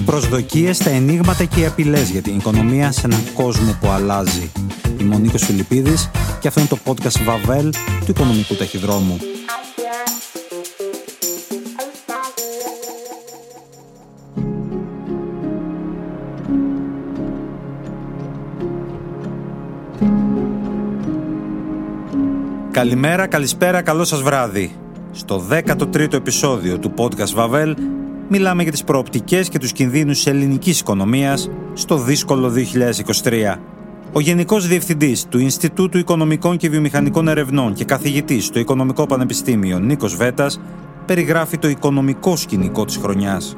Οι προσδοκίες, τα ενίγματα και οι απειλές για την οικονομία σε έναν κόσμο που αλλάζει. Είμαι ο Νίκος Φιλιππίδης και αυτό είναι το podcast Βαβέλ του Οικονομικού Ταχυδρόμου. Καλημέρα, καλησπέρα, καλό σας βράδυ. Στο 13ο επεισόδιο του podcast Βαβέλ μιλάμε για τις προοπτικές και τους κινδύνους της ελληνικής οικονομίας στο δύσκολο 2023. Ο Γενικός Διευθυντής του Ινστιτούτου Οικονομικών και Βιομηχανικών Ερευνών και καθηγητής στο Οικονομικό Πανεπιστήμιο Νίκος Βέτας περιγράφει το οικονομικό σκηνικό της χρονιάς.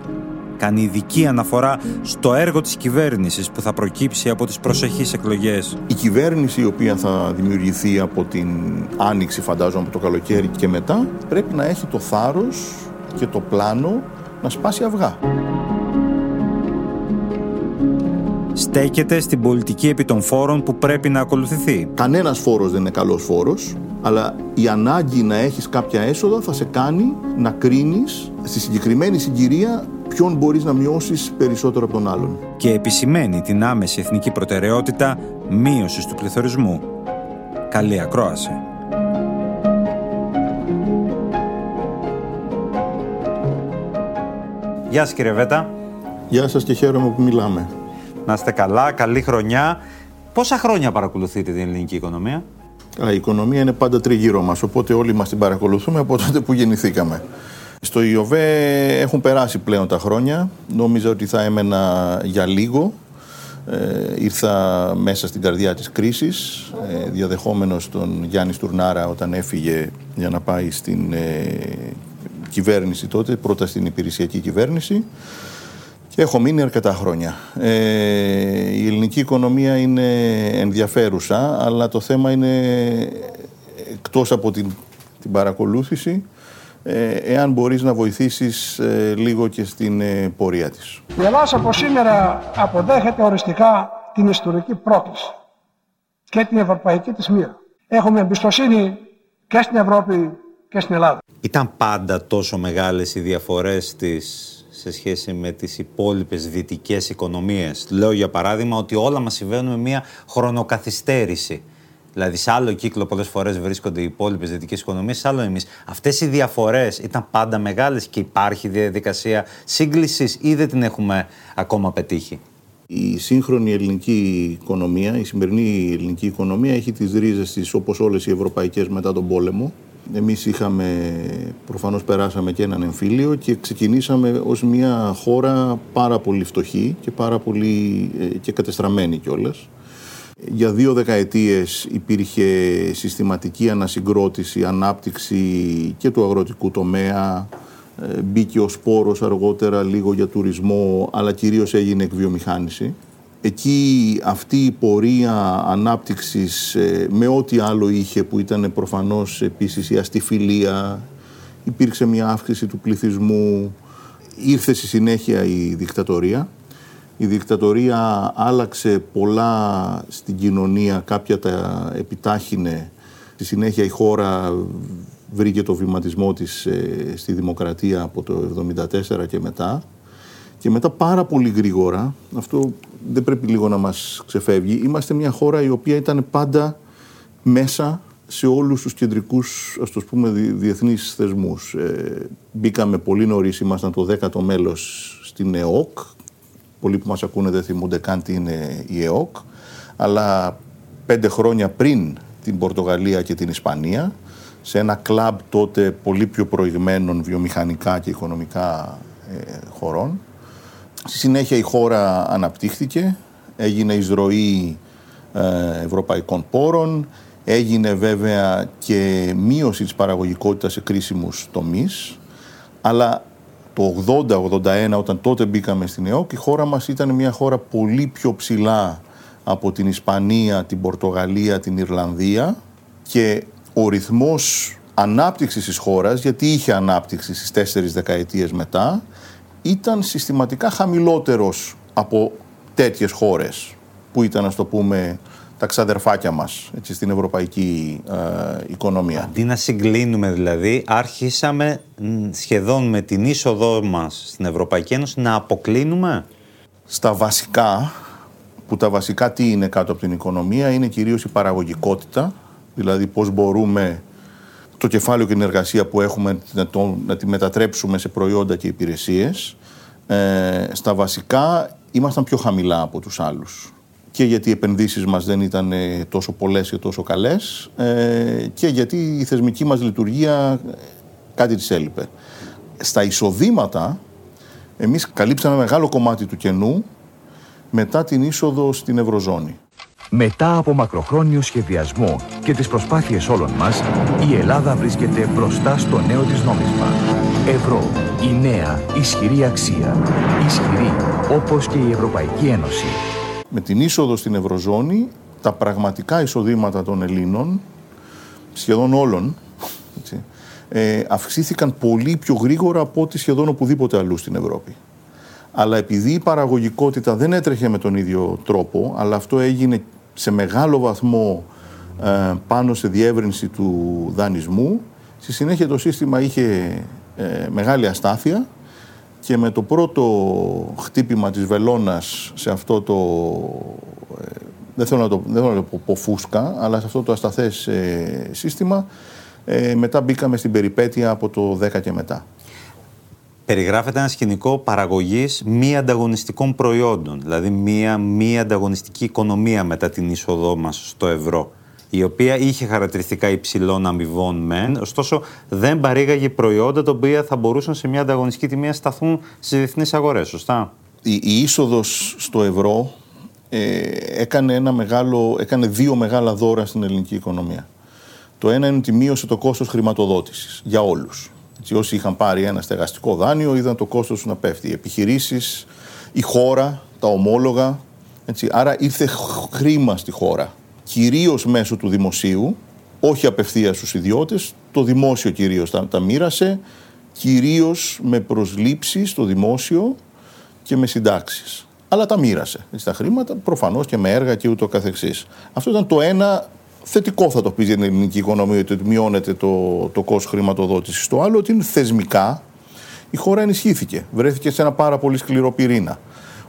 Κάνει ειδική αναφορά στο έργο της κυβέρνησης που θα προκύψει από τις προσεχείς εκλογές. Η κυβέρνηση η οποία θα δημιουργηθεί από την άνοιξη φαντάζομαι από το καλοκαίρι και μετά πρέπει να έχει το θάρρος και το πλάνο να σπάσει αυγά. Στέκεται στην πολιτική επί των φόρων που πρέπει να ακολουθηθεί. Κανένας φόρος δεν είναι καλός φόρος, αλλά η ανάγκη να έχεις κάποια έσοδα θα σε κάνει να κρίνεις στη συγκεκριμένη συγκυρία ποιον μπορείς να μειώσεις περισσότερο από τον άλλον. Και επισημαίνει την άμεση εθνική προτεραιότητα μείωσης του πληθωρισμού. Καλή ακρόαση. Γεια σας κύριε Βέτα. Γεια σας και χαίρομαι που μιλάμε. Να είστε καλά, καλή χρονιά. Πόσα χρόνια παρακολουθείτε την ελληνική οικονομία; Η οικονομία είναι πάντα τριγύρω μας, οπότε όλοι μας την παρακολουθούμε από τότε που γεννηθήκαμε. Στο ΙΟΒΕ έχουν περάσει πλέον τα χρόνια. Νόμιζα ότι θα έμενα για λίγο. Ε, ήρθα μέσα στην καρδιά της κρίσης, ε, διαδεχόμενος τον Γιάννης Στουρνάρα όταν έφυγε για να πάει στην ε, κυβέρνηση τότε, πρώτα στην υπηρεσιακή κυβέρνηση. Και έχω μείνει αρκετά χρόνια. Ε, η ελληνική οικονομία είναι ενδιαφέρουσα, αλλά το θέμα είναι εκτός από την, την παρακολούθηση, ε, εάν μπορείς να βοηθήσεις ε, λίγο και στην ε, πορεία της. Η Ελλάδα από σήμερα αποδέχεται οριστικά την ιστορική πρόκληση και την ευρωπαϊκή της μοίρα. Έχουμε εμπιστοσύνη και στην Ευρώπη και στην Ελλάδα. Ήταν πάντα τόσο μεγάλες οι διαφορές της σε σχέση με τις υπόλοιπες δυτικές οικονομίες; Λέω για παράδειγμα ότι όλα μας συμβαίνουν με μια χρονοκαθυστέρηση. Δηλαδή, σε άλλο κύκλο πολλές φορές βρίσκονται οι υπόλοιπες δυτικές οικονομίες, σε άλλο εμείς. Αυτές οι διαφορές ήταν πάντα μεγάλες και υπάρχει διαδικασία σύγκλησης ή δεν την έχουμε ακόμα πετύχει; Η σύγχρονη ελληνική οικονομία, η σημερινή ελληνική οικονομία έχει τις ρίζες της όπως όλες οι ευρωπαϊκές μετά τον πόλεμο. Εμείς είχαμε, προφανώς περάσαμε και έναν εμφύλιο και ξεκινήσαμε ως μια χώρα πάρα πολύ φτωχή και πάρα πολύ ε, και κατεστραμμένη κιόλας. Για δύο δεκαετίες υπήρχε συστηματική ανασυγκρότηση, ανάπτυξη και του αγροτικού τομέα. Ε, μπήκε ο σπόρος αργότερα λίγο για τουρισμό, αλλά κυρίως έγινε εκβιομηχάνηση. Εκεί αυτή η πορεία ανάπτυξης ε, με ό,τι άλλο είχε που ήταν προφανώς επίσης η αστιφιλία, υπήρξε μια αύξηση του πληθυσμού, ήρθε στη συνέχεια η δικτατορία η δικτατορία άλλαξε πολλά στην κοινωνία, κάποια τα επιτάχυνε. Στη συνέχεια η χώρα βρήκε το βηματισμό της ε, στη δημοκρατία από το 1974 και μετά. Και μετά πάρα πολύ γρήγορα, αυτό δεν πρέπει λίγο να μας ξεφεύγει, είμαστε μια χώρα η οποία ήταν πάντα μέσα σε όλους τους κεντρικούς, ας το πούμε, διεθνείς θεσμούς. Ε, μπήκαμε πολύ νωρίς, ήμασταν το 10ο μέλος στην ΕΟΚ, πολλοί που μας ακούνε δεν θυμούνται καν τι είναι η ΕΟΚ, αλλά πέντε χρόνια πριν την Πορτογαλία και την Ισπανία, σε ένα κλαμπ τότε πολύ πιο προηγμένων βιομηχανικά και οικονομικά ε, χωρών. Στη συνέχεια η χώρα αναπτύχθηκε, έγινε εισρωή ε, ευρωπαϊκών πόρων, έγινε βέβαια και μείωση της παραγωγικότητας σε κρίσιμους τομείς, αλλά το 80-81 όταν τότε μπήκαμε στην ΕΟΚ η χώρα μας ήταν μια χώρα πολύ πιο ψηλά από την Ισπανία, την Πορτογαλία, την Ιρλανδία και ο ρυθμός ανάπτυξης της χώρας, γιατί είχε ανάπτυξη στις τέσσερις δεκαετίες μετά, ήταν συστηματικά χαμηλότερος από τέτοιες χώρες που ήταν, ας το πούμε, τα ξαδερφάκια μας έτσι, στην ευρωπαϊκή ε, οικονομία. Αντί να συγκλίνουμε δηλαδή, άρχισαμε σχεδόν με την είσοδό μας στην Ευρωπαϊκή Ένωση να αποκλίνουμε; Στα βασικά, που τα βασικά τι είναι κάτω από την οικονομία, είναι κυρίως η παραγωγικότητα, δηλαδή πώς μπορούμε το κεφάλαιο και την εργασία που έχουμε να, το, να τη μετατρέψουμε σε προϊόντα και υπηρεσίες. Ε, στα βασικά ήμασταν πιο χαμηλά από τους άλλους. Και γιατί οι επενδύσεις μας δεν ήταν ε, τόσο πολλές και τόσο καλές ε, και γιατί η θεσμική μας λειτουργία ε, κάτι της έλειπε. Στα εισοδήματα εμείς καλύψαμε μεγάλο κομμάτι του κενού μετά την είσοδο στην Ευρωζώνη. Μετά από μακροχρόνιο σχεδιασμό και τις προσπάθειες όλων μας, η Ελλάδα βρίσκεται μπροστά στο νέο της νόμισμα. Ευρώ, η νέα ισχυρή αξία. Ισχυρή όπως και η Ευρωπαϊκή Ένωση. Με την είσοδο στην Ευρωζώνη, τα πραγματικά εισοδήματα των Ελλήνων, σχεδόν όλων, έτσι, ε, αυξήθηκαν πολύ πιο γρήγορα από ό,τι σχεδόν οπουδήποτε αλλού στην Ευρώπη. Αλλά επειδή η παραγωγικότητα δεν έτρεχε με τον ίδιο τρόπο, αλλά αυτό έγινε σε μεγάλο βαθμό ε, πάνω σε διεύρυνση του δανεισμού. Στη συνέχεια το σύστημα είχε ε, μεγάλη αστάθεια και με το πρώτο χτύπημα της βελόνας σε αυτό το, ε, δεν θέλω να το, δεν θέλω να το πω φούσκα, αλλά σε αυτό το ασταθές σύστημα, μετά μπήκαμε στην περιπέτεια από το 10 και μετά περιγράφεται ένα σκηνικό παραγωγής μη ανταγωνιστικών προϊόντων, δηλαδή μία μη ανταγωνιστική οικονομία μετά την είσοδό μας στο ευρώ, η οποία είχε χαρακτηριστικά υψηλών αμοιβών μεν, ωστόσο δεν παρήγαγε προϊόντα τα οποία θα μπορούσαν σε μια ανταγωνιστική τιμή να σταθούν στις διεθνείς αγορές, σωστά; Η, η είσοδος στο ευρώ ε, έκανε, ένα μεγάλο, έκανε δύο μεγάλα δώρα στην ελληνική οικονομία. Το ένα είναι ότι μείωσε το κόστος χρηματοδότησης για όλους. Έτσι, όσοι είχαν πάρει ένα στεγαστικό δάνειο είδαν το κόστος του να πέφτει. Οι επιχειρήσεις, η χώρα, τα ομόλογα. Έτσι, άρα ήρθε χρήμα στη χώρα. Κυρίως μέσω του δημοσίου, όχι απευθείας στους ιδιώτες, το δημόσιο κυρίως τα, τα μοίρασε, κυρίως με προσλήψεις στο δημόσιο και με συντάξεις. Αλλά τα μοίρασε. Έτσι, τα χρήματα προφανώς και με έργα και ούτω καθεξής. Αυτό ήταν το ένα θετικό θα το πεις για την ελληνική οικονομία ότι μειώνεται το, το κόστος χρηματοδότησης. Το άλλο ότι είναι θεσμικά η χώρα ενισχύθηκε. Βρέθηκε σε ένα πάρα πολύ σκληρό πυρήνα.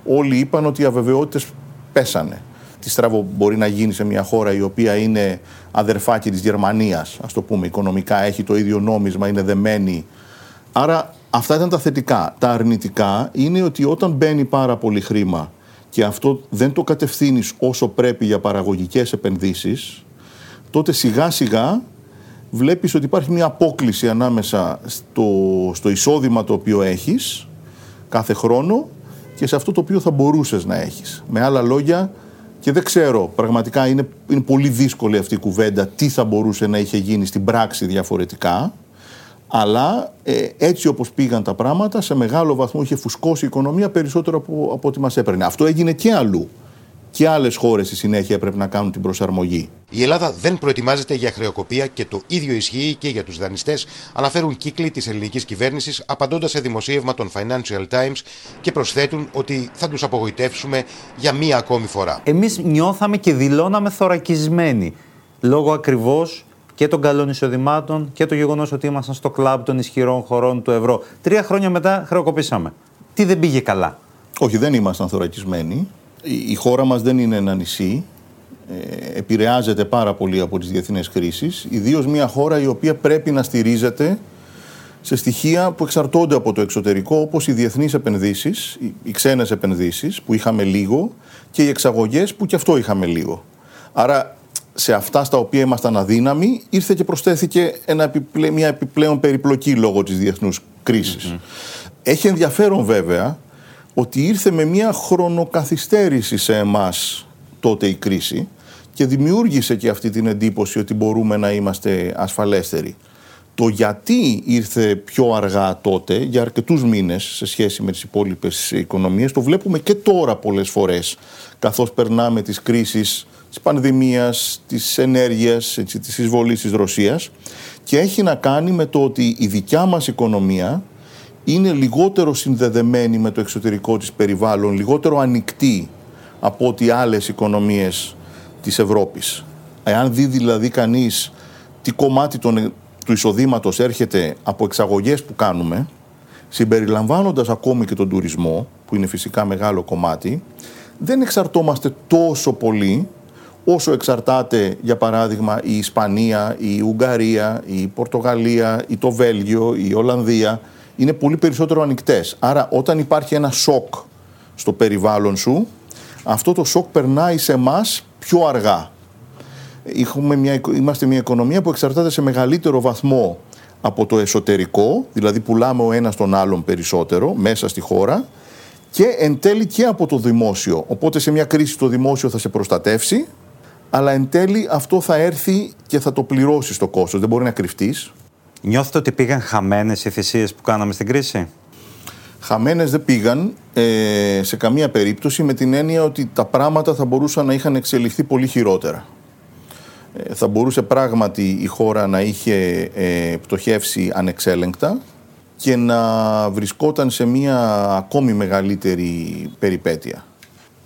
Όλοι είπαν ότι οι αβεβαιότητες πέσανε. Τι στραβό μπορεί να γίνει σε μια χώρα η οποία είναι αδερφάκι της Γερμανίας, ας το πούμε, οικονομικά έχει το ίδιο νόμισμα, είναι δεμένη. Άρα αυτά ήταν τα θετικά. Τα αρνητικά είναι ότι όταν μπαίνει πάρα πολύ χρήμα και αυτό δεν το κατευθύνεις όσο πρέπει για παραγωγικές επενδύσεις, τότε σιγά σιγά βλέπεις ότι υπάρχει μια απόκληση ανάμεσα στο, στο εισόδημα το οποίο έχεις κάθε χρόνο και σε αυτό το οποίο θα μπορούσες να έχεις. Με άλλα λόγια, και δεν ξέρω, πραγματικά είναι, είναι πολύ δύσκολη αυτή η κουβέντα τι θα μπορούσε να είχε γίνει στην πράξη διαφορετικά, αλλά ε, έτσι όπως πήγαν τα πράγματα, σε μεγάλο βαθμό είχε φουσκώσει η οικονομία περισσότερο από, από ό,τι μας έπαιρνε. Αυτό έγινε και αλλού και άλλες χώρες στη συνέχεια πρέπει να κάνουν την προσαρμογή. Η Ελλάδα δεν προετοιμάζεται για χρεοκοπία και το ίδιο ισχύει και για τους δανειστές, αναφέρουν κύκλοι της ελληνικής κυβέρνησης, απαντώντας σε δημοσίευμα των Financial Times και προσθέτουν ότι θα τους απογοητεύσουμε για μία ακόμη φορά. Εμείς νιώθαμε και δηλώναμε θωρακισμένοι λόγω ακριβώς και των καλών εισοδημάτων και το γεγονός ότι ήμασταν στο κλαμπ των ισχυρών χωρών του ευρώ. Τρία χρόνια μετά χρεοκοπήσαμε. Τι δεν πήγε καλά; Όχι, δεν ήμασταν θωρακισμένοι η χώρα μας δεν είναι ένα νησί, ε, επηρεάζεται πάρα πολύ από τις διεθνείς κρίσεις, ιδίως μια χώρα η οποία πρέπει να στηρίζεται σε στοιχεία που εξαρτώνται από το εξωτερικό, όπως οι διεθνείς επενδύσεις, οι ξένες επενδύσεις που είχαμε λίγο και οι εξαγωγές που και αυτό είχαμε λίγο. Άρα σε αυτά στα οποία ήμασταν αδύναμοι ήρθε και προσθέθηκε ένα μια επιπλέον περιπλοκή λόγω της διεθνούς Έχει ενδιαφέρον βέβαια ότι ήρθε με μια χρονοκαθυστέρηση σε εμάς τότε η κρίση και δημιούργησε και αυτή την εντύπωση ότι μπορούμε να είμαστε ασφαλέστεροι. Το γιατί ήρθε πιο αργά τότε, για αρκετούς μήνες σε σχέση με τις υπόλοιπες οικονομίες, το βλέπουμε και τώρα πολλές φορές, καθώς περνάμε τις κρίσεις της πανδημίας, της ενέργειας, έτσι, της εισβολής της Ρωσίας και έχει να κάνει με το ότι η δικιά μας οικονομία είναι λιγότερο συνδεδεμένη με το εξωτερικό της περιβάλλον, λιγότερο ανοιχτή από ότι άλλες οικονομίες της Ευρώπης. Εάν δει δηλαδή κανείς τι κομμάτι των, του εισοδήματος έρχεται από εξαγωγές που κάνουμε, συμπεριλαμβάνοντας ακόμη και τον τουρισμό, που είναι φυσικά μεγάλο κομμάτι, δεν εξαρτώμαστε τόσο πολύ όσο εξαρτάται για παράδειγμα η Ισπανία, η Ουγγαρία, η Πορτογαλία, η το Βέλγιο, η Ολλανδία είναι πολύ περισσότερο ανοιχτές. Άρα όταν υπάρχει ένα σοκ στο περιβάλλον σου, αυτό το σοκ περνάει σε εμάς πιο αργά. μια, είμαστε μια οικονομία που εξαρτάται σε μεγαλύτερο βαθμό από το εσωτερικό, δηλαδή πουλάμε ο ένας τον άλλον περισσότερο μέσα στη χώρα και εν τέλει και από το δημόσιο. Οπότε σε μια κρίση το δημόσιο θα σε προστατεύσει αλλά εν τέλει αυτό θα έρθει και θα το πληρώσεις το κόστος. Δεν μπορεί να κρυφτείς. Νιώθετε ότι πήγαν χαμένες οι θυσίες που κάναμε στην κρίση; Χαμένες δεν πήγαν ε, σε καμία περίπτωση με την έννοια ότι τα πράγματα θα μπορούσαν να είχαν εξελιχθεί πολύ χειρότερα. Ε, θα μπορούσε πράγματι η χώρα να είχε ε, πτωχεύσει ανεξέλεγκτα και να βρισκόταν σε μια ακόμη μεγαλύτερη περιπέτεια.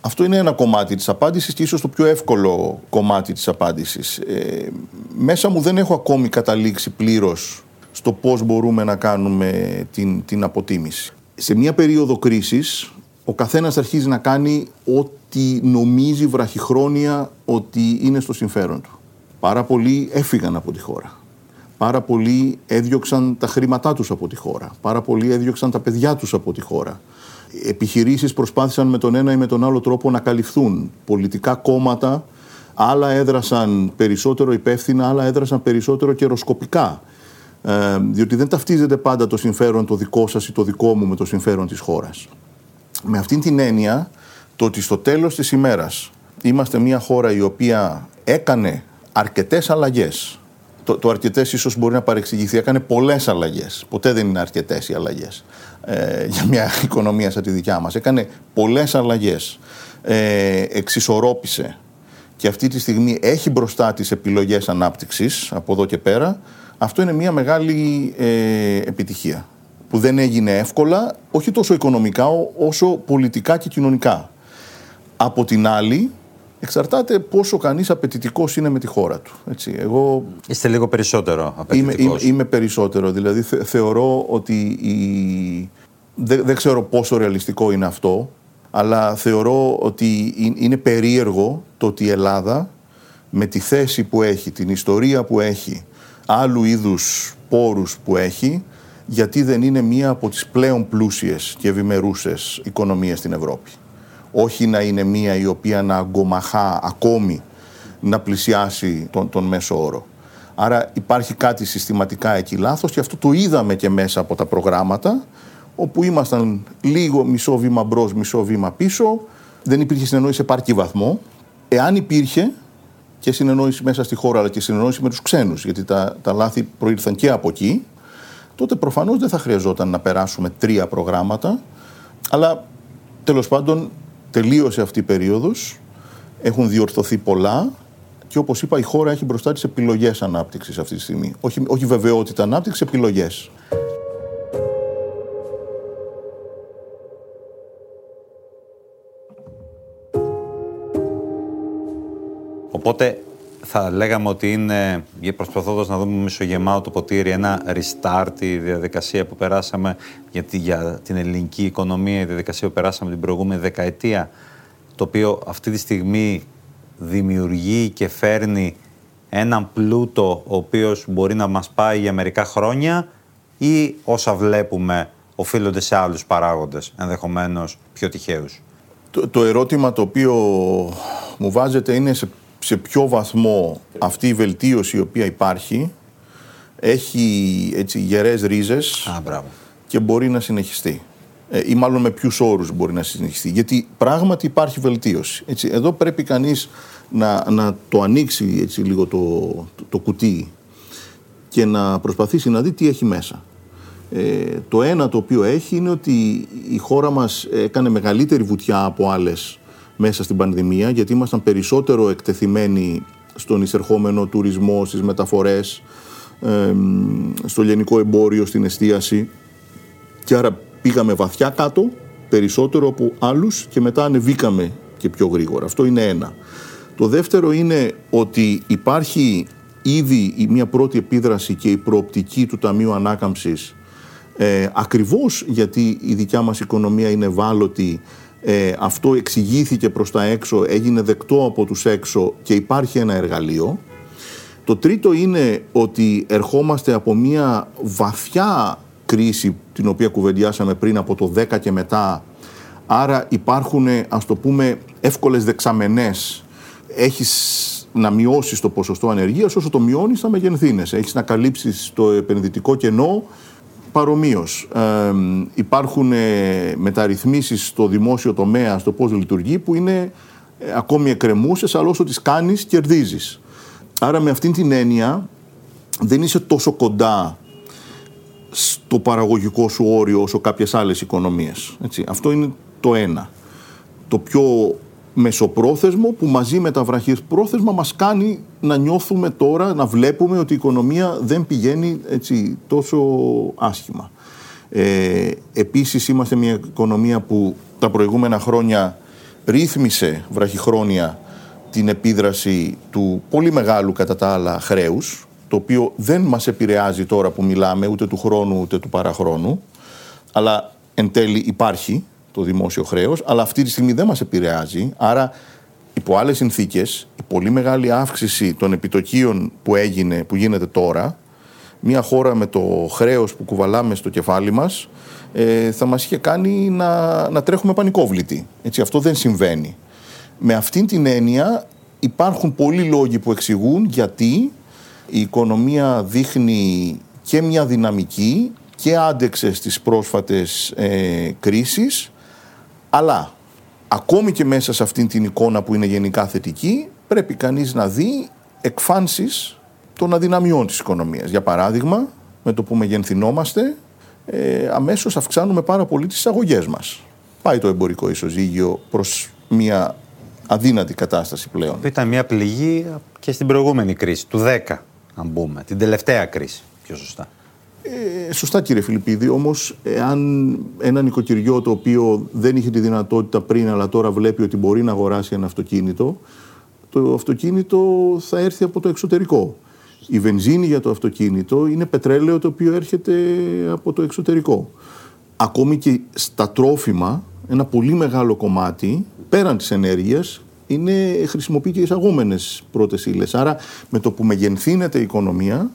Αυτό είναι ένα κομμάτι της απάντησης και ίσως το πιο εύκολο κομμάτι της απάντησης. Ε, μέσα μου δεν έχω ακόμη καταλήξει πλήρως στο πώς μπορούμε να κάνουμε την, την αποτίμηση. Σε μια περίοδο κρίσης, ο καθένας αρχίζει να κάνει ό,τι νομίζει βραχυχρόνια ότι είναι στο συμφέρον του. Πάρα πολλοί έφυγαν από τη χώρα. Πάρα πολλοί έδιωξαν τα χρήματά τους από τη χώρα. Πάρα πολλοί έδιωξαν τα παιδιά τους από τη χώρα επιχειρήσεις προσπάθησαν με τον ένα ή με τον άλλο τρόπο να καλυφθούν. Πολιτικά κόμματα, άλλα έδρασαν περισσότερο υπεύθυνα, άλλα έδρασαν περισσότερο καιροσκοπικά. Ε, διότι δεν ταυτίζεται πάντα το συμφέρον το δικό σας ή το δικό μου με το συμφέρον της χώρας. Με αυτήν την έννοια, το ότι στο τέλος της ημέρας είμαστε μια χώρα η οποία έκανε αρκετές αλλαγές το, το αρκετές ίσως μπορεί να παρεξηγηθεί. Έκανε πολλές αλλαγές. Ποτέ δεν είναι αρκετές οι αλλαγές ε, για μια οικονομία σαν τη δικιά μας. Έκανε πολλές αλλαγές. Ε, εξισορρόπησε και αυτή τη στιγμή έχει μπροστά τις επιλογές ανάπτυξης από εδώ και πέρα, αυτό είναι μια μεγάλη ε, επιτυχία που δεν έγινε εύκολα, όχι τόσο οικονομικά όσο πολιτικά και κοινωνικά. Από την άλλη, Εξαρτάται πόσο κανείς απαιτητικός είναι με τη χώρα του. Έτσι, εγώ Είστε λίγο περισσότερο απαιτητικό. Είμαι, είμαι, περισσότερο. Δηλαδή θεωρώ ότι. Η... Δεν, δεν ξέρω πόσο ρεαλιστικό είναι αυτό, αλλά θεωρώ ότι είναι περίεργο το ότι η Ελλάδα με τη θέση που έχει, την ιστορία που έχει, άλλου είδους πόρους που έχει, γιατί δεν είναι μία από τις πλέον πλούσιες και ευημερούσες οικονομίες στην Ευρώπη όχι να είναι μία η οποία να αγκομαχά ακόμη να πλησιάσει τον, τον μέσο όρο. Άρα υπάρχει κάτι συστηματικά εκεί λάθος και αυτό το είδαμε και μέσα από τα προγράμματα όπου ήμασταν λίγο μισό βήμα μπρος, μισό βήμα πίσω, δεν υπήρχε συνεννόηση σε επαρκή βαθμό. Εάν υπήρχε και συνεννόηση μέσα στη χώρα αλλά και συνεννόηση με τους ξένους, γιατί τα, τα λάθη προήρθαν και από εκεί, τότε προφανώς δεν θα χρειαζόταν να περάσουμε τρία προγράμματα, αλλά τέλος πάντων τελείωσε αυτή η περίοδος, έχουν διορθωθεί πολλά και όπως είπα η χώρα έχει μπροστά της επιλογές ανάπτυξης αυτή τη στιγμή. Όχι, όχι βεβαιότητα ανάπτυξης, επιλογές. Οπότε θα λέγαμε ότι είναι, προσπαθώντας να δούμε μισογεμάτο το ποτήρι, ένα restart η διαδικασία που περάσαμε γιατί για την ελληνική οικονομία, η διαδικασία που περάσαμε την προηγούμενη δεκαετία, το οποίο αυτή τη στιγμή δημιουργεί και φέρνει έναν πλούτο ο οποίος μπορεί να μας πάει για μερικά χρόνια ή όσα βλέπουμε οφείλονται σε άλλους παράγοντες, ενδεχομένως πιο τυχαίους. Το, το ερώτημα το οποίο μου βάζετε είναι σε σε ποιο βαθμό αυτή η βελτίωση η οποία υπάρχει έχει έτσι, γερές ρίζες Α, και μπορεί να συνεχιστεί. Ε, ή μάλλον με ποιους όρους μπορεί να συνεχιστεί. Γιατί πράγματι υπάρχει βελτίωση. Έτσι, εδώ πρέπει κανείς να, να το ανοίξει έτσι, λίγο το, το, κουτί και να προσπαθήσει να δει τι έχει μέσα. Ε, το ένα το οποίο έχει είναι ότι η χώρα μας έκανε μεγαλύτερη βουτιά από άλλες μέσα στην πανδημία γιατί ήμασταν περισσότερο εκτεθειμένοι στον εισερχόμενο τουρισμό, στις μεταφορές, ε, στο γενικό εμπόριο, στην εστίαση και άρα πήγαμε βαθιά κάτω περισσότερο από άλλους και μετά ανεβήκαμε και πιο γρήγορα. Αυτό είναι ένα. Το δεύτερο είναι ότι υπάρχει ήδη μια πρώτη επίδραση και η προοπτική του Ταμείου Ανάκαμψης ε, ακριβώς γιατί η δικιά μας οικονομία είναι ευάλωτη ε, αυτό εξηγήθηκε προς τα έξω, έγινε δεκτό από τους έξω και υπάρχει ένα εργαλείο. Το τρίτο είναι ότι ερχόμαστε από μια βαθιά κρίση την οποία κουβεντιάσαμε πριν από το 10 και μετά. Άρα υπάρχουν ας το πούμε εύκολες δεξαμενές. Έχεις να μειώσεις το ποσοστό ανεργίας όσο το μειώνεις θα μεγενθύνεσαι. Έχεις να καλύψεις το επενδυτικό κενό παρομοίως. Ε, υπάρχουν ε, μεταρρυθμίσεις στο δημόσιο τομέα, στο πώς λειτουργεί, που είναι ε, ακόμη εκκρεμούσες, αλλά όσο τις κάνεις, κερδίζεις. Άρα με αυτήν την έννοια δεν είσαι τόσο κοντά στο παραγωγικό σου όριο όσο κάποιες άλλες οικονομίες. Έτσι. Αυτό είναι το ένα. Το πιο μεσοπρόθεσμο που μαζί με τα πρόθεσμα μας κάνει να νιώθουμε τώρα, να βλέπουμε ότι η οικονομία δεν πηγαίνει έτσι τόσο άσχημα. Ε, επίσης είμαστε μια οικονομία που τα προηγούμενα χρόνια ρύθμισε βραχυχρόνια την επίδραση του πολύ μεγάλου κατά τα άλλα χρέους, το οποίο δεν μας επηρεάζει τώρα που μιλάμε ούτε του χρόνου ούτε του παραχρόνου, αλλά εν τέλει υπάρχει το δημόσιο χρέος, αλλά αυτή τη στιγμή δεν μας επηρεάζει. Άρα, υπό άλλες συνθήκες, η πολύ μεγάλη αύξηση των επιτοκίων που, έγινε, που γίνεται τώρα, μια χώρα με το χρέος που κουβαλάμε στο κεφάλι μας, ε, θα μας είχε κάνει να, να τρέχουμε πανικόβλητοι. Έτσι, αυτό δεν συμβαίνει. Με αυτήν την έννοια υπάρχουν πολλοί λόγοι που εξηγούν γιατί η οικονομία δείχνει και μια δυναμική και άντεξες στις πρόσφατες ε, κρίσεις αλλά ακόμη και μέσα σε αυτήν την εικόνα που είναι γενικά θετική, πρέπει κανείς να δει εκφάνσεις των αδυναμιών της οικονομίας. Για παράδειγμα, με το που μεγενθυνόμαστε, ε, αμέσως αυξάνουμε πάρα πολύ τις εισαγωγές μας. Πάει το εμπορικό ισοζύγιο προς μια αδύνατη κατάσταση πλέον. Ήταν μια πληγή και στην προηγούμενη κρίση, του 10, αν πούμε, την τελευταία κρίση, πιο σωστά. Ε, σωστά κύριε Φιλιππίδη, όμως αν ένα νοικοκυριό το οποίο δεν είχε τη δυνατότητα πριν αλλά τώρα βλέπει ότι μπορεί να αγοράσει ένα αυτοκίνητο, το αυτοκίνητο θα έρθει από το εξωτερικό. Η βενζίνη για το αυτοκίνητο είναι πετρέλαιο το οποίο έρχεται από το εξωτερικό. Ακόμη και στα τρόφιμα, ένα πολύ μεγάλο κομμάτι, πέραν της ενέργειας, είναι, χρησιμοποιεί και εισαγόμενες πρώτες ύλες. Άρα με το που μεγενθύνεται η οικονομία,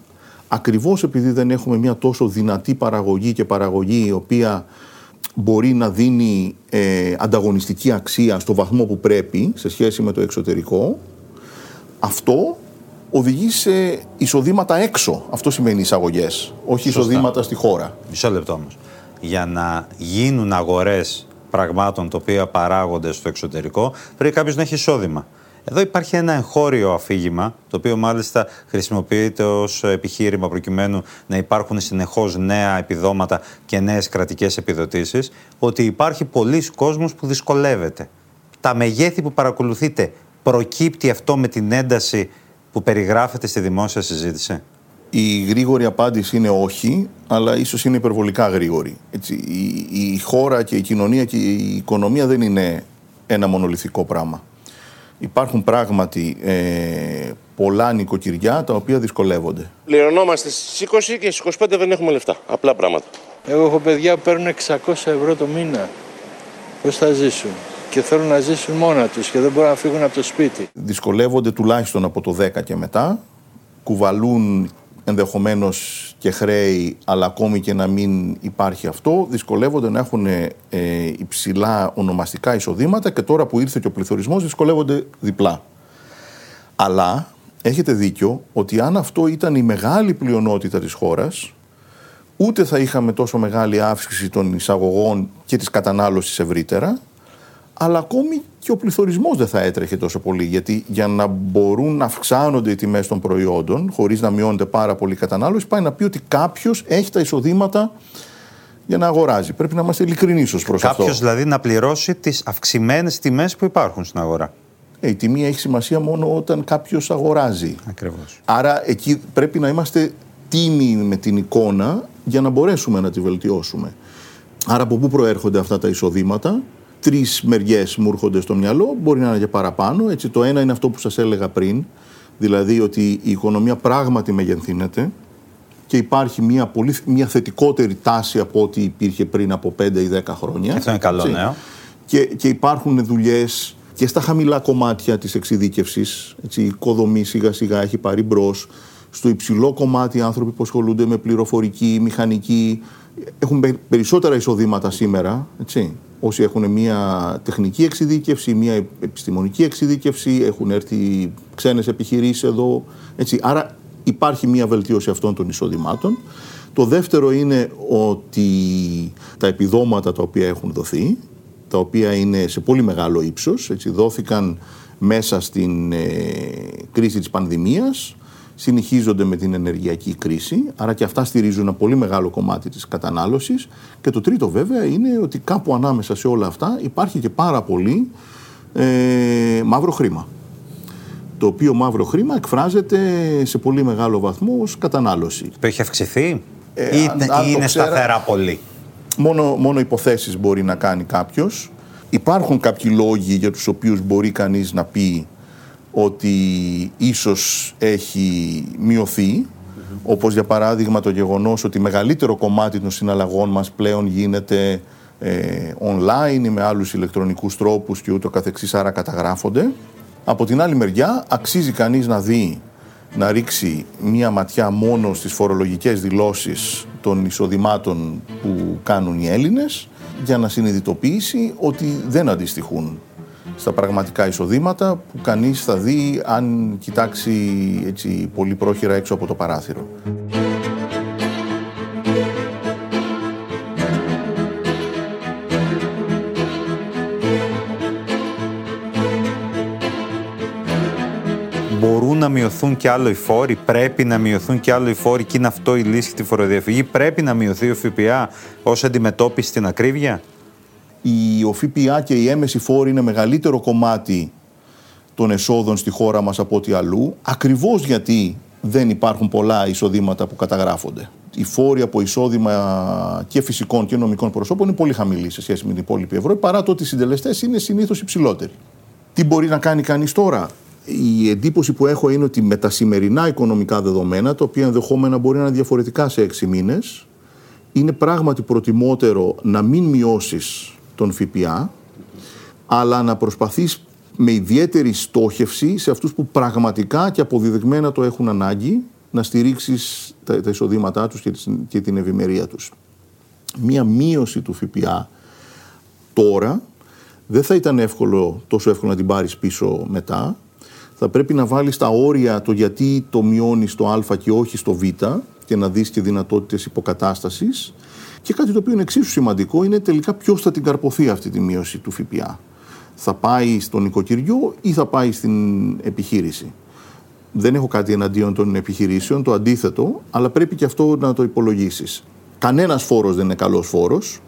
ακριβώς επειδή δεν έχουμε μια τόσο δυνατή παραγωγή και παραγωγή η οποία μπορεί να δίνει ε, ανταγωνιστική αξία στο βαθμό που πρέπει σε σχέση με το εξωτερικό, αυτό οδηγεί σε εισοδήματα έξω. Αυτό σημαίνει εισαγωγές, όχι εισοδήματα στη χώρα. Μισό λεπτό όμως. Για να γίνουν αγορές πραγμάτων τα οποία παράγονται στο εξωτερικό, πρέπει κάποιος να έχει εισόδημα. Εδώ υπάρχει ένα εγχώριο αφήγημα, το οποίο μάλιστα χρησιμοποιείται ως επιχείρημα προκειμένου να υπάρχουν συνεχώς νέα επιδόματα και νέες κρατικές επιδοτήσεις, ότι υπάρχει πολλοί κόσμος που δυσκολεύεται. Τα μεγέθη που παρακολουθείτε, προκύπτει αυτό με την ένταση που περιγράφεται στη δημόσια συζήτηση; Η γρήγορη απάντηση είναι όχι, αλλά ίσως είναι υπερβολικά γρήγορη. Έτσι, η, η χώρα και η κοινωνία και η οικονομία δεν είναι ένα μονολυθικό πράγμα υπάρχουν πράγματι ε, πολλά νοικοκυριά τα οποία δυσκολεύονται. Πληρωνόμαστε στις 20 και στις 25 δεν έχουμε λεφτά. Απλά πράγματα. Εγώ έχω παιδιά που παίρνουν 600 ευρώ το μήνα. Πώς θα ζήσουν; Και θέλουν να ζήσουν μόνα τους και δεν μπορούν να φύγουν από το σπίτι. Δυσκολεύονται τουλάχιστον από το 10 και μετά. Κουβαλούν ενδεχομένως και χρέη, αλλά ακόμη και να μην υπάρχει αυτό, δυσκολεύονται να έχουν ε, υψηλά ονομαστικά εισοδήματα και τώρα που ήρθε και ο πληθωρισμός δυσκολεύονται διπλά. Αλλά έχετε δίκιο ότι αν αυτό ήταν η μεγάλη πλειονότητα της χώρας, ούτε θα είχαμε τόσο μεγάλη αύξηση των εισαγωγών και της κατανάλωσης ευρύτερα, αλλά ακόμη και ο πληθωρισμός δεν θα έτρεχε τόσο πολύ. Γιατί για να μπορούν να αυξάνονται οι τιμές των προϊόντων, χωρίς να μειώνεται πάρα πολύ η κατανάλωση, πάει να πει ότι κάποιος έχει τα εισοδήματα για να αγοράζει. Πρέπει να είμαστε ειλικρινείς ως προς αυτό. Κάποιος δηλαδή να πληρώσει τις αυξημένες τιμές που υπάρχουν στην αγορά. Ε, η τιμή έχει σημασία μόνο όταν κάποιος αγοράζει. Ακριβώς. Άρα εκεί πρέπει να είμαστε τίμοι με την εικόνα για να μπορέσουμε να τη βελτιώσουμε. Άρα από πού προέρχονται αυτά τα εισοδήματα; Τρεις μεριές μου έρχονται στο μυαλό, μπορεί να είναι και παραπάνω. Έτσι, το ένα είναι αυτό που σας έλεγα πριν, δηλαδή ότι η οικονομία πράγματι μεγενθύνεται και υπάρχει μια, πολύ, μια θετικότερη τάση από ό,τι υπήρχε πριν από 5 ή 10 χρόνια. Αυτό είναι καλό Έτσι. νέο. Και, και υπάρχουν δουλειές και στα χαμηλά κομμάτια της εξειδίκευσης. Η οικοδομή σιγά σιγά έχει πάρει μπρος. Στο υψηλό κομμάτι οι άνθρωποι που ασχολούνται με πληροφορική, μηχανική, έχουν πε- περισσότερα εισοδήματα σήμερα. Έτσι. Όσοι έχουν μια τεχνική εξειδίκευση, μια επιστημονική εξειδίκευση, έχουν έρθει ξένες επιχειρήσεις εδώ. Έτσι. Άρα υπάρχει μια βελτίωση αυτών των εισοδημάτων. Το δεύτερο είναι ότι τα επιδόματα τα οποία έχουν δοθεί, τα οποία είναι σε πολύ μεγάλο ύψος, έτσι, δόθηκαν μέσα στην ε, κρίση της πανδημίας, συνεχίζονται με την ενεργειακή κρίση, άρα και αυτά στηρίζουν ένα πολύ μεγάλο κομμάτι της κατανάλωσης. Και το τρίτο βέβαια είναι ότι κάπου ανάμεσα σε όλα αυτά υπάρχει και πάρα πολύ ε, μαύρο χρήμα. Το οποίο μαύρο χρήμα εκφράζεται σε πολύ μεγάλο βαθμό ως κατανάλωση. Το έχει αυξηθεί Ε, ή, αν- ή αν το είναι ξέρα- σταθερά πολύ; Μόνο, μόνο υποθέσεις μπορεί να κάνει κάποιος. Υπάρχουν κάποιοι λόγοι για τους οποίους μπορεί κανείς να πει ότι ίσως έχει μειωθεί, όπως για παράδειγμα το γεγονός ότι μεγαλύτερο κομμάτι των συναλλαγών μας πλέον γίνεται ε, online ή με άλλους ηλεκτρονικούς τρόπους και ούτω καθεξής, άρα καταγράφονται. Από την άλλη μεριά αξίζει κανείς να δει να ρίξει μία ματιά μόνο στις φορολογικές δηλώσεις των εισοδημάτων που κάνουν οι Έλληνες για να συνειδητοποιήσει ότι δεν αντιστοιχούν στα πραγματικά εισοδήματα που κανείς θα δει αν κοιτάξει έτσι, πολύ πρόχειρα έξω από το παράθυρο. Μπορούν να μειωθούν και άλλο οι φόροι, πρέπει να μειωθούν και άλλο οι φόροι και είναι αυτό η λύση στη φοροδιαφυγή. Πρέπει να μειωθεί ο ΦΠΑ ως αντιμετώπιση στην ακρίβεια; Η, ο ΦΠΑ και οι έμεση φόροι είναι μεγαλύτερο κομμάτι των εσόδων στη χώρα μας από ό,τι αλλού, ακριβώς γιατί δεν υπάρχουν πολλά εισοδήματα που καταγράφονται. Οι φόροι από εισόδημα και φυσικών και νομικών προσώπων είναι πολύ χαμηλοί σε σχέση με την υπόλοιπη Ευρώπη, παρά το ότι οι συντελεστές είναι συνήθως υψηλότεροι. Τι μπορεί να κάνει κανείς τώρα; Η εντύπωση που έχω είναι ότι με τα σημερινά οικονομικά δεδομένα, τα οποία ενδεχόμενα μπορεί να είναι διαφορετικά σε έξι μήνες, είναι πράγματι προτιμότερο να μην μειώσεις τον ΦΠΑ, αλλά να προσπαθείς με ιδιαίτερη στόχευση σε αυτούς που πραγματικά και αποδεδειγμένα το έχουν ανάγκη να στηρίξεις τα, τα εισοδήματά τους και, τη- και την ευημερία τους. Μία μείωση του ΦΠΑ τώρα δεν θα ήταν εύκολο, τόσο εύκολο να την πάρεις πίσω μετά. Θα πρέπει να βάλεις τα όρια το γιατί το μειώνεις στο α και όχι στο β και να δεις και δυνατότητες υποκατάστασης. Και κάτι το οποίο είναι εξίσου σημαντικό είναι τελικά ποιος θα την καρποθεί αυτή τη μείωση του ΦΠΑ. Θα πάει στον νοικοκυριό ή θα πάει στην επιχείρηση. Δεν έχω κάτι εναντίον των επιχειρήσεων, το αντίθετο, αλλά πρέπει και αυτό να το υπολογίσεις. Κανένας φόρος δεν είναι καλός φόρος,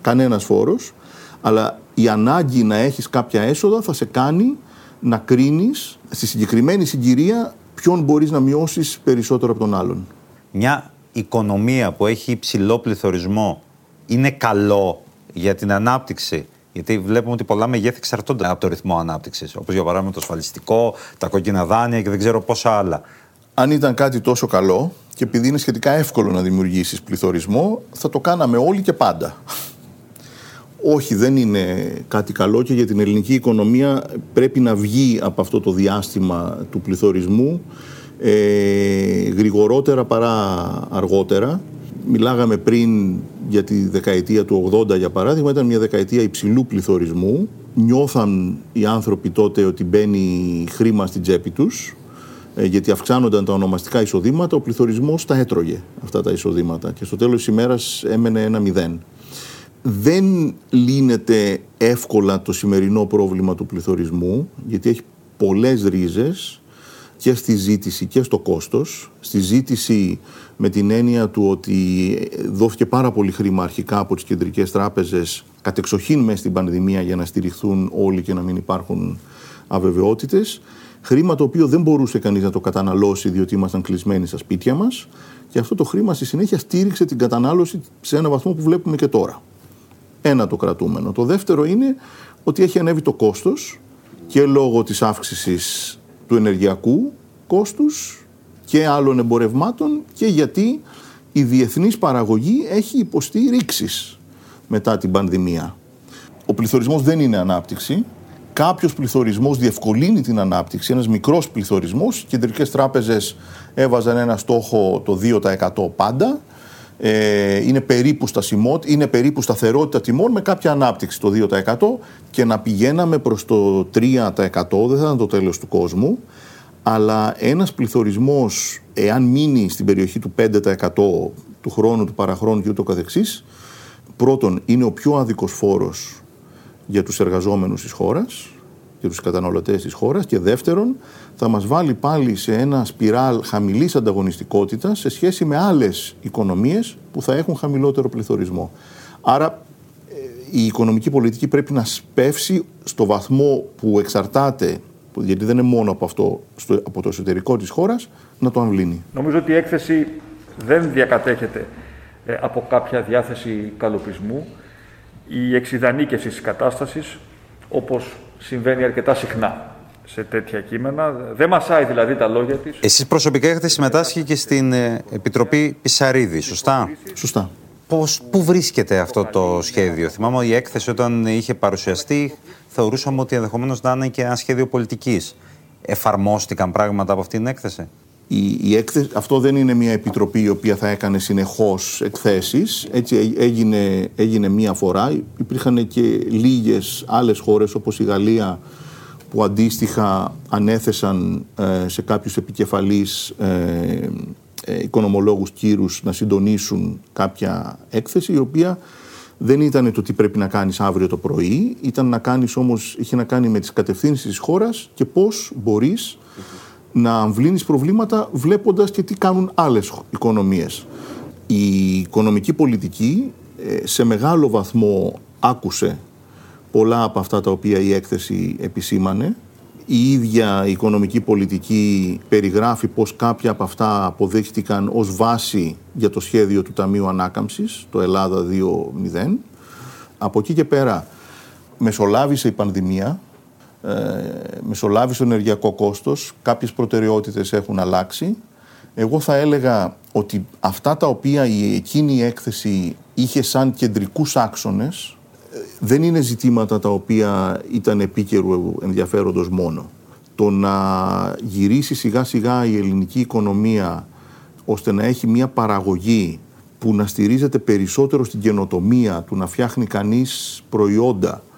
κανένας φόρος, αλλά η ανάγκη να έχεις κάποια έσοδα θα σε κάνει να κρίνεις στη συγκεκριμένη συγκυρία ποιον μπορείς να μειώσεις περισσότερο από τον άλλον. Μια οικονομία που έχει υψηλό πληθωρισμό είναι καλό για την ανάπτυξη; Γιατί βλέπουμε ότι πολλά μεγέθη εξαρτώνται από το ρυθμό ανάπτυξης. Όπως για παράδειγμα το ασφαλιστικό, τα κόκκινα δάνεια και δεν ξέρω πόσα άλλα. Αν ήταν κάτι τόσο καλό και επειδή είναι σχετικά εύκολο να δημιουργήσεις πληθωρισμό, θα το κάναμε όλοι και πάντα. Όχι, δεν είναι κάτι καλό και για την ελληνική οικονομία πρέπει να βγει από αυτό το διάστημα του πληθωρισμού ε, γρηγορότερα παρά αργότερα. Μιλάγαμε πριν για τη δεκαετία του 80 για παράδειγμα, ήταν μια δεκαετία υψηλού πληθωρισμού. Νιώθαν οι άνθρωποι τότε ότι μπαίνει χρήμα στην τσέπη τους ε, γιατί αυξάνονταν τα ονομαστικά εισοδήματα, ο πληθωρισμός τα έτρωγε αυτά τα εισοδήματα και στο τέλος της ημέρας έμενε ένα μηδέν. δεν λύνεται εύκολα το σημερινό πρόβλημα του πληθωρισμού, γιατί έχει πολλές ρίζες και στη ζήτηση και στο κόστος. Στη ζήτηση με την έννοια του ότι δόθηκε πάρα πολύ χρήμα αρχικά από τις κεντρικές τράπεζες κατεξοχήν μέσα στην πανδημία για να στηριχθούν όλοι και να μην υπάρχουν αβεβαιότητες. Χρήμα το οποίο δεν μπορούσε κανείς να το καταναλώσει διότι ήμασταν κλεισμένοι στα σπίτια μας και αυτό το χρήμα στη συνέχεια στήριξε την κατανάλωση σε ένα βαθμό που βλέπουμε και τώρα. Ένα το κρατούμενο. Το δεύτερο είναι ότι έχει ανέβει το κόστος και λόγω της αύξησης του ενεργειακού κόστους και άλλων εμπορευμάτων και γιατί η διεθνής παραγωγή έχει υποστεί ρήξεις μετά την πανδημία. Ο πληθωρισμός δεν είναι ανάπτυξη. Κάποιος πληθωρισμός διευκολύνει την ανάπτυξη, ένας μικρός πληθωρισμός. Οι κεντρικές τράπεζες έβαζαν ένα στόχο το 2% πάντα. Ε, είναι, περίπου στασιμό, είναι περίπου σταθερότητα τιμών με κάποια ανάπτυξη το 2% και να πηγαίναμε προς το 3% δεν θα ήταν το τέλος του κόσμου. Αλλά ένας πληθωρισμός εάν μείνει στην περιοχή του 5% του χρόνου, του παραχρόνου και ούτω καθεξής πρώτον είναι ο πιο άδικος φόρος για τους εργαζόμενους της χώρας για τους καταναλωτές της χώρας και δεύτερον θα μας βάλει πάλι σε ένα σπιράλ χαμηλής ανταγωνιστικότητας σε σχέση με άλλες οικονομίες που θα έχουν χαμηλότερο πληθωρισμό. Άρα ε, η οικονομική πολιτική πρέπει να σπεύσει στο βαθμό που εξαρτάται, γιατί δεν είναι μόνο από, αυτό, από το εσωτερικό της χώρας, να το αμβλύνει. Νομίζω ότι η έκθεση δεν διακατέχεται ε, από κάποια διάθεση καλοπισμού. Η εξειδανίκευση της κατάστασης, όπως συμβαίνει αρκετά συχνά σε τέτοια κείμενα. Δεν μασάει δηλαδή τα λόγια της. Εσείς προσωπικά έχετε συμμετάσχει και στην ε, Επιτροπή Πισαρίδη, σωστά; Σωστά. Πώς, πού βρίσκεται αυτό το σχέδιο; Θυμάμαι ότι η έκθεση όταν είχε παρουσιαστεί θεωρούσαμε ότι ενδεχομένως να είναι και ένα σχέδιο πολιτικής. Εφαρμόστηκαν πράγματα από αυτή την έκθεση; Η, η έκθεση, αυτό δεν είναι μια επιτροπή η οποία θα έκανε συνεχώς εκθέσεις. Έτσι έγινε, έγινε μία φορά. Υπήρχαν και λίγες άλλες χώρες όπως η Γαλλία που αντίστοιχα ανέθεσαν ε, σε κάποιους επικεφαλείς ε, ε, οικονομολόγους κύρους να συντονίσουν κάποια έκθεση η οποία δεν ήταν το τι πρέπει να κάνεις αύριο το πρωί, ήταν να κάνεις όμως, είχε να κάνει με τις κατευθύνσεις της χώρας και πώς μπορείς να αμβλύνεις προβλήματα βλέποντας και τι κάνουν άλλες οικονομίες. Η οικονομική πολιτική σε μεγάλο βαθμό άκουσε πολλά από αυτά τα οποία η έκθεση επισήμανε. Η ίδια η οικονομική πολιτική περιγράφει πως κάποια από αυτά αποδείχτηκαν ως βάση για το σχέδιο του Ταμείου Ανάκαμψης, το Ελλάδα 2.0. Από εκεί και πέρα μεσολάβησε η πανδημία, ε, μεσολάβησε το ενεργειακό κόστος, κάποιες προτεραιότητες έχουν αλλάξει. Εγώ θα έλεγα ότι αυτά τα οποία η εκείνη η έκθεση είχε σαν κεντρικούς άξονες δεν είναι ζητήματα τα οποία ήταν επίκαιρου ενδιαφέροντος μόνο. Το να γυρίσει σιγά σιγά η ελληνική οικονομία ώστε να έχει μια παραγωγή που να στηρίζεται περισσότερο στην καινοτομία, του να φτιάχνει κανείς προϊόντα ε,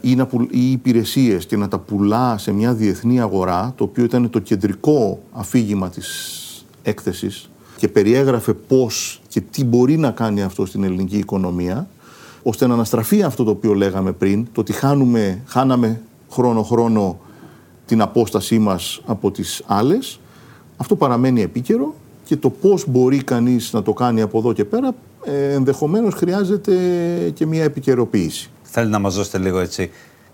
ή, να ή υπηρεσίες και να τα πουλά σε μια διεθνή αγορά, το οποίο ήταν το κεντρικό αφήγημα της έκθεσης και περιέγραφε πώς και τι μπορεί να κάνει αυτό στην ελληνική οικονομία, ώστε να αναστραφεί αυτό το οποίο λέγαμε πριν, το ότι χάνουμε, χάναμε χρόνο-χρόνο την απόστασή μας από τις άλλες, αυτό παραμένει επίκαιρο και το πώς μπορεί κανείς να το κάνει από εδώ και πέρα ε, ενδεχομένως χρειάζεται και μια επικαιροποίηση. Θέλει να μας δώσετε λίγο έτσι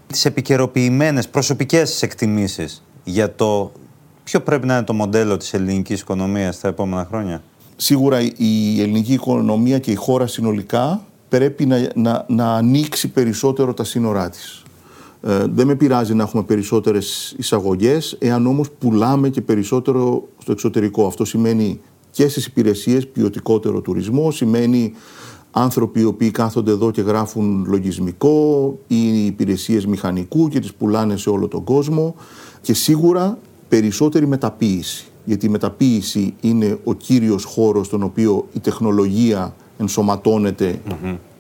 τις επικαιροποιημένες προσωπικές εκτιμήσεις για το ποιο πρέπει να είναι το μοντέλο της ελληνικής οικονομίας τα επόμενα χρόνια; Σίγουρα η ελληνική οικονομία και η χώρα συνολικά πρέπει να, να, να ανοίξει περισσότερο τα σύνορά της. Ε, δεν με πειράζει να έχουμε περισσότερες εισαγωγές, εάν όμως πουλάμε και περισσότερο στο εξωτερικό. Αυτό σημαίνει και στις υπηρεσίες ποιοτικότερο τουρισμό, σημαίνει άνθρωποι οι οποίοι κάθονται εδώ και γράφουν λογισμικό ή υπηρεσίες μηχανικού και τις πουλάνε σε όλο τον κόσμο και σίγουρα περισσότερη μεταποίηση. Γιατί η μεταποίηση είναι ο κύριος χώρος στον οποίο η τεχνολογία ενσωματωνεται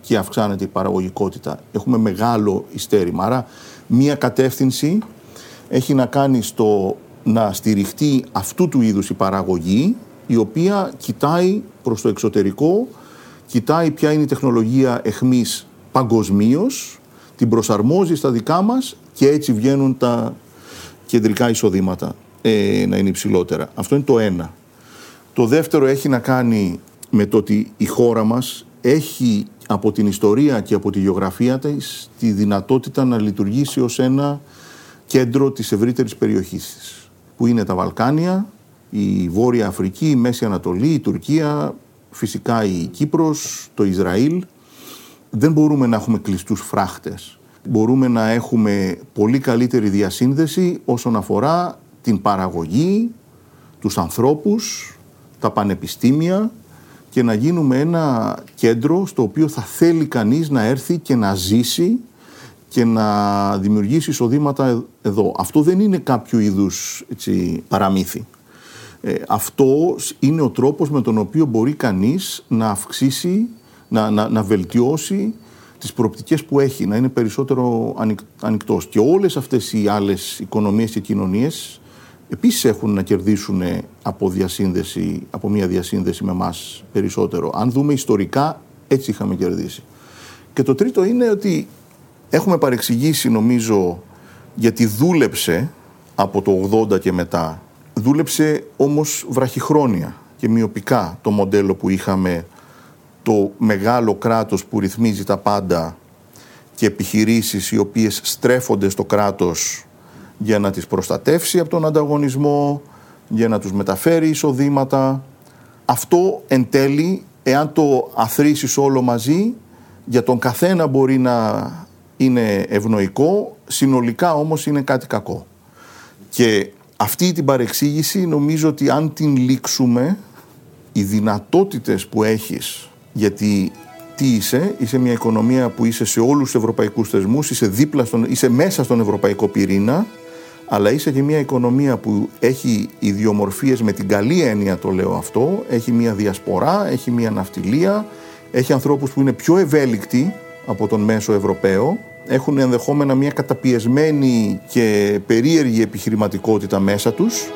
και αυξάνεται η παραγωγικότητα. Έχουμε μεγάλο ιστέρημα. Άρα μία κατεύθυνση έχει να κάνει στο να στηριχτεί αυτού του είδους η παραγωγή η οποία κοιτάει προς το εξωτερικό, κοιτάει ποια είναι η τεχνολογία εχμής παγκοσμίως, την προσαρμόζει στα δικά μας και έτσι βγαίνουν τα κεντρικά εισοδήματα ε, να είναι υψηλότερα. Αυτό είναι το ένα. Το δεύτερο έχει να κάνει με το ότι η χώρα μας έχει από την ιστορία και από τη γεωγραφία της τη δυνατότητα να λειτουργήσει ως ένα κέντρο της ευρύτερης περιοχής της, που είναι τα Βαλκάνια, η Βόρεια Αφρική, η Μέση Ανατολή, η Τουρκία, φυσικά η Κύπρος, το Ισραήλ. Δεν μπορούμε να έχουμε κλειστούς φράχτες. Μπορούμε να έχουμε πολύ καλύτερη διασύνδεση όσον αφορά την παραγωγή, τους ανθρώπους, τα πανεπιστήμια και να γίνουμε ένα κέντρο στο οποίο θα θέλει κανείς να έρθει και να ζήσει και να δημιουργήσει εισοδήματα εδώ. Αυτό δεν είναι κάποιο είδους έτσι, παραμύθι. Ε, αυτό είναι ο τρόπος με τον οποίο μπορεί κανείς να αυξήσει, να, να, να βελτιώσει τις προοπτικές που έχει, να είναι περισσότερο ανοιχτός. Και όλες αυτές οι άλλες οικονομίες και κοινωνίες επίσης έχουν να κερδίσουν από, διασύνδεση, από μια διασύνδεση με μας περισσότερο. Αν δούμε ιστορικά, έτσι είχαμε κερδίσει. Και το τρίτο είναι ότι έχουμε παρεξηγήσει νομίζω γιατί δούλεψε από το 80 και μετά. Δούλεψε όμως βραχυχρόνια και μειοπικά το μοντέλο που είχαμε το μεγάλο κράτος που ρυθμίζει τα πάντα και επιχειρήσεις οι οποίες στρέφονται στο κράτος για να τις προστατεύσει από τον ανταγωνισμό, για να τους μεταφέρει εισοδήματα. Αυτό εν τέλει, εάν το αθροίσεις όλο μαζί, για τον καθένα μπορεί να είναι ευνοϊκό, συνολικά όμως είναι κάτι κακό. Και αυτή την παρεξήγηση νομίζω ότι αν την λήξουμε, οι δυνατότητες που έχεις, γιατί τι είσαι, είσαι μια οικονομία που είσαι σε όλους τους ευρωπαϊκούς θεσμούς, είσαι, δίπλα στον, είσαι μέσα στον ευρωπαϊκό πυρήνα, αλλά είσαι και μια οικονομία που έχει ιδιομορφίες με την καλή έννοια το λέω αυτό, έχει μια διασπορά, έχει μια ναυτιλία, έχει ανθρώπους που είναι πιο ευέλικτοι από τον μέσο Ευρωπαίο, έχουν ενδεχόμενα μια καταπιεσμένη και περίεργη επιχειρηματικότητα μέσα τους.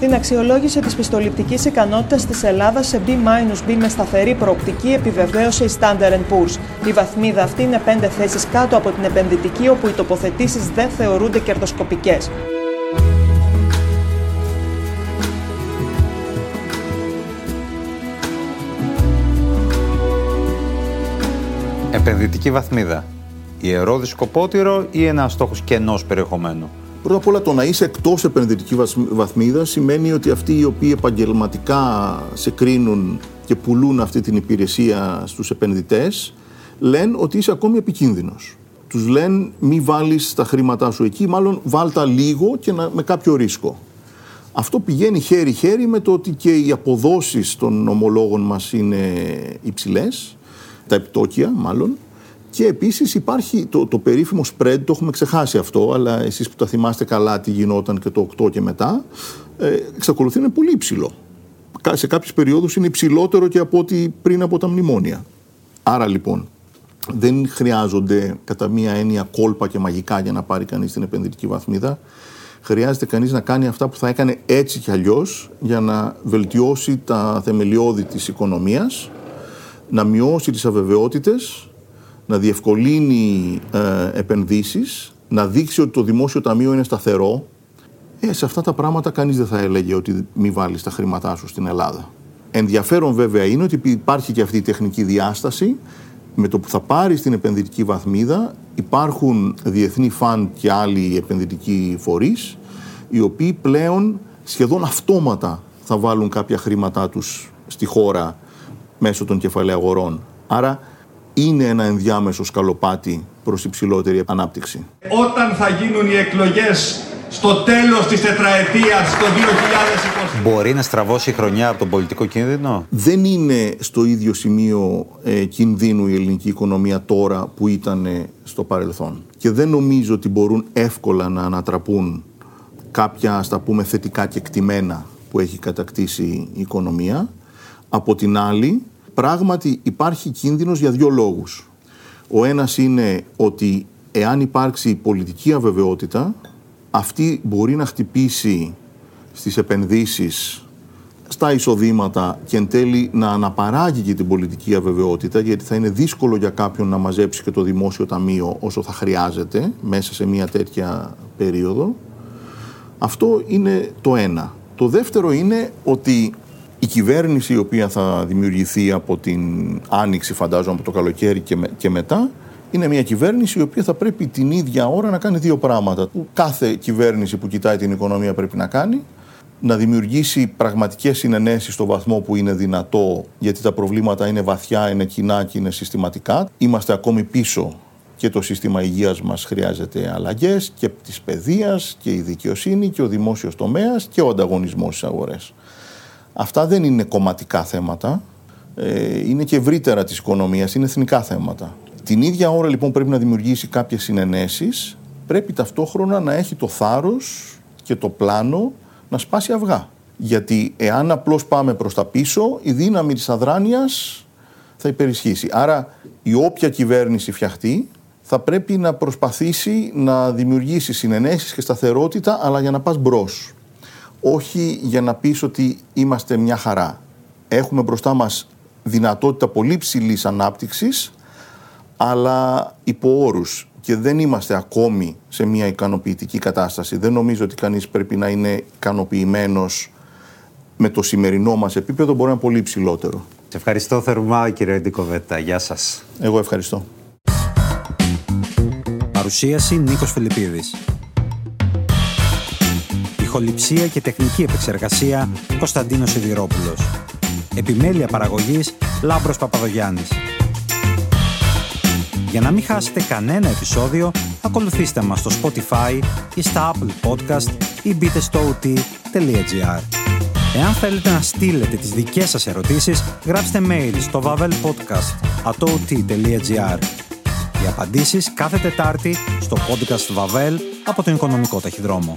Την αξιολόγηση της πιστοληπτικής ικανότητας της Ελλάδας σε B-B με σταθερή προοπτική επιβεβαίωσε η Standard Poor's. Η βαθμίδα αυτή είναι πέντε θέσεις κάτω από την επενδυτική όπου οι τοποθετήσεις δεν θεωρούνται κερδοσκοπικές. Επενδυτική βαθμίδα. Ιερό δισκοπότηρο ή ένας στόχος κενός περιεχομένου. Πρώτα απ' όλα το να είσαι εκτός επενδυτικής βαθμίδας σημαίνει ότι αυτοί οι οποίοι επαγγελματικά σε κρίνουν και πουλούν αυτή την υπηρεσία στους επενδυτές λένε ότι είσαι ακόμη επικίνδυνος. Τους λένε μη βάλεις τα χρήματά σου εκεί, μάλλον βάλτα λίγο και να, με κάποιο ρίσκο. Αυτό πηγαίνει χέρι-χέρι με το ότι και οι αποδόσεις των ομολόγων μας είναι υψηλές τα επιτόκια μάλλον. Και επίσης υπάρχει το, το περίφημο spread, το έχουμε ξεχάσει αυτό, αλλά εσείς που τα θυμάστε καλά τι γινόταν και το 8 και μετά, ε, εξακολουθεί να είναι πολύ υψηλό. Σε κάποιε περιόδους είναι υψηλότερο και από ό,τι πριν από τα μνημόνια. Άρα λοιπόν, δεν χρειάζονται κατά μία έννοια κόλπα και μαγικά για να πάρει κανείς την επενδυτική βαθμίδα. Χρειάζεται κανείς να κάνει αυτά που θα έκανε έτσι κι αλλιώς για να βελτιώσει τα θεμελιώδη της οικονομίας να μειώσει τις αβεβαιότητες, να διευκολύνει ε, επενδύσεις, να δείξει ότι το δημόσιο ταμείο είναι σταθερό. Ε, σε αυτά τα πράγματα κανείς δεν θα έλεγε ότι μη βάλεις τα χρήματά σου στην Ελλάδα. Ενδιαφέρον βέβαια είναι ότι υπάρχει και αυτή η τεχνική διάσταση. Με το που θα πάρεις την επενδυτική βαθμίδα υπάρχουν διεθνή φαν και άλλοι επενδυτικοί φορείς οι οποίοι πλέον σχεδόν αυτόματα θα βάλουν κάποια χρήματά τους στη χώρα μέσω των κεφαλαίων αγορών. Άρα είναι ένα ενδιάμεσο σκαλοπάτι προς υψηλότερη ανάπτυξη. Όταν θα γίνουν οι εκλογές στο τέλος της τετραετίας το 2020. Μπορεί να στραβώσει η χρονιά από τον πολιτικό κίνδυνο; Δεν είναι στο ίδιο σημείο ε, κινδύνου η ελληνική οικονομία τώρα που ήταν στο παρελθόν. Και δεν νομίζω ότι μπορούν εύκολα να ανατραπούν κάποια, ας τα πούμε, θετικά κεκτημένα που έχει κατακτήσει η οικονομία. Από την άλλη, πράγματι υπάρχει κίνδυνος για δύο λόγους. Ο ένας είναι ότι εάν υπάρξει πολιτική αβεβαιότητα, αυτή μπορεί να χτυπήσει στις επενδύσεις, στα εισοδήματα και εν τέλει να αναπαράγει και την πολιτική αβεβαιότητα γιατί θα είναι δύσκολο για κάποιον να μαζέψει και το δημόσιο ταμείο όσο θα χρειάζεται μέσα σε μια τέτοια περίοδο. Αυτό είναι το ένα. Το δεύτερο είναι ότι η κυβέρνηση η οποία θα δημιουργηθεί από την άνοιξη φαντάζομαι από το καλοκαίρι και, και μετά είναι μια κυβέρνηση η οποία θα πρέπει την ίδια ώρα να κάνει δύο πράγματα που κάθε κυβέρνηση που κοιτάει την οικονομία πρέπει να κάνει να δημιουργήσει πραγματικές συνενέσεις στο βαθμό που είναι δυνατό γιατί τα προβλήματα είναι βαθιά, είναι κοινά και είναι συστηματικά. Είμαστε ακόμη πίσω και το σύστημα υγείας μας χρειάζεται αλλαγές και της παιδείας και η δικαιοσύνη και ο δημόσιος τομέας και ο ανταγωνισμός στις αγορές. Αυτά δεν είναι κομματικά θέματα, ε, είναι και ευρύτερα της οικονομίας, είναι εθνικά θέματα. Την ίδια ώρα λοιπόν πρέπει να δημιουργήσει κάποιες συνενέσεις, πρέπει ταυτόχρονα να έχει το θάρρος και το πλάνο να σπάσει αυγά. Γιατί εάν απλώς πάμε προς τα πίσω, η δύναμη της αδράνειας θα υπερισχύσει. Άρα η όποια κυβέρνηση φτιαχτεί θα πρέπει να προσπαθήσει να δημιουργήσει συνενέσεις και σταθερότητα, αλλά για να πας μπρος. Όχι για να πεις ότι είμαστε μια χαρά. Έχουμε μπροστά μας δυνατότητα πολύ ψηλής ανάπτυξης, αλλά υπό όρους και δεν είμαστε ακόμη σε μια ικανοποιητική κατάσταση. Δεν νομίζω ότι κανείς πρέπει να είναι ικανοποιημένος με το σημερινό μας επίπεδο, μπορεί να είναι πολύ ψηλότερο. Σε ευχαριστώ θερμά κύριε Ντικοβέτα. Γεια σας. Εγώ ευχαριστώ. Παρουσίαση Νίκος Φιλιππίδης. Ηχοληψία και τεχνική επεξεργασία Κωνσταντίνος Σιδηρόπουλος. Επιμέλεια παραγωγής Λάμπρος Παπαδογιάννης. Για να μην χάσετε κανένα επεισόδιο, ακολουθήστε μας στο Spotify ή στα Apple Podcast ή μπείτε στο ot.gr. Εάν θέλετε να στείλετε τις δικές σας ερωτήσεις, γράψτε mail στο vavelpodcast.ot.gr. Οι απαντήσεις κάθε Τετάρτη στο podcast Vavel από τον Οικονομικό Ταχυδρόμο.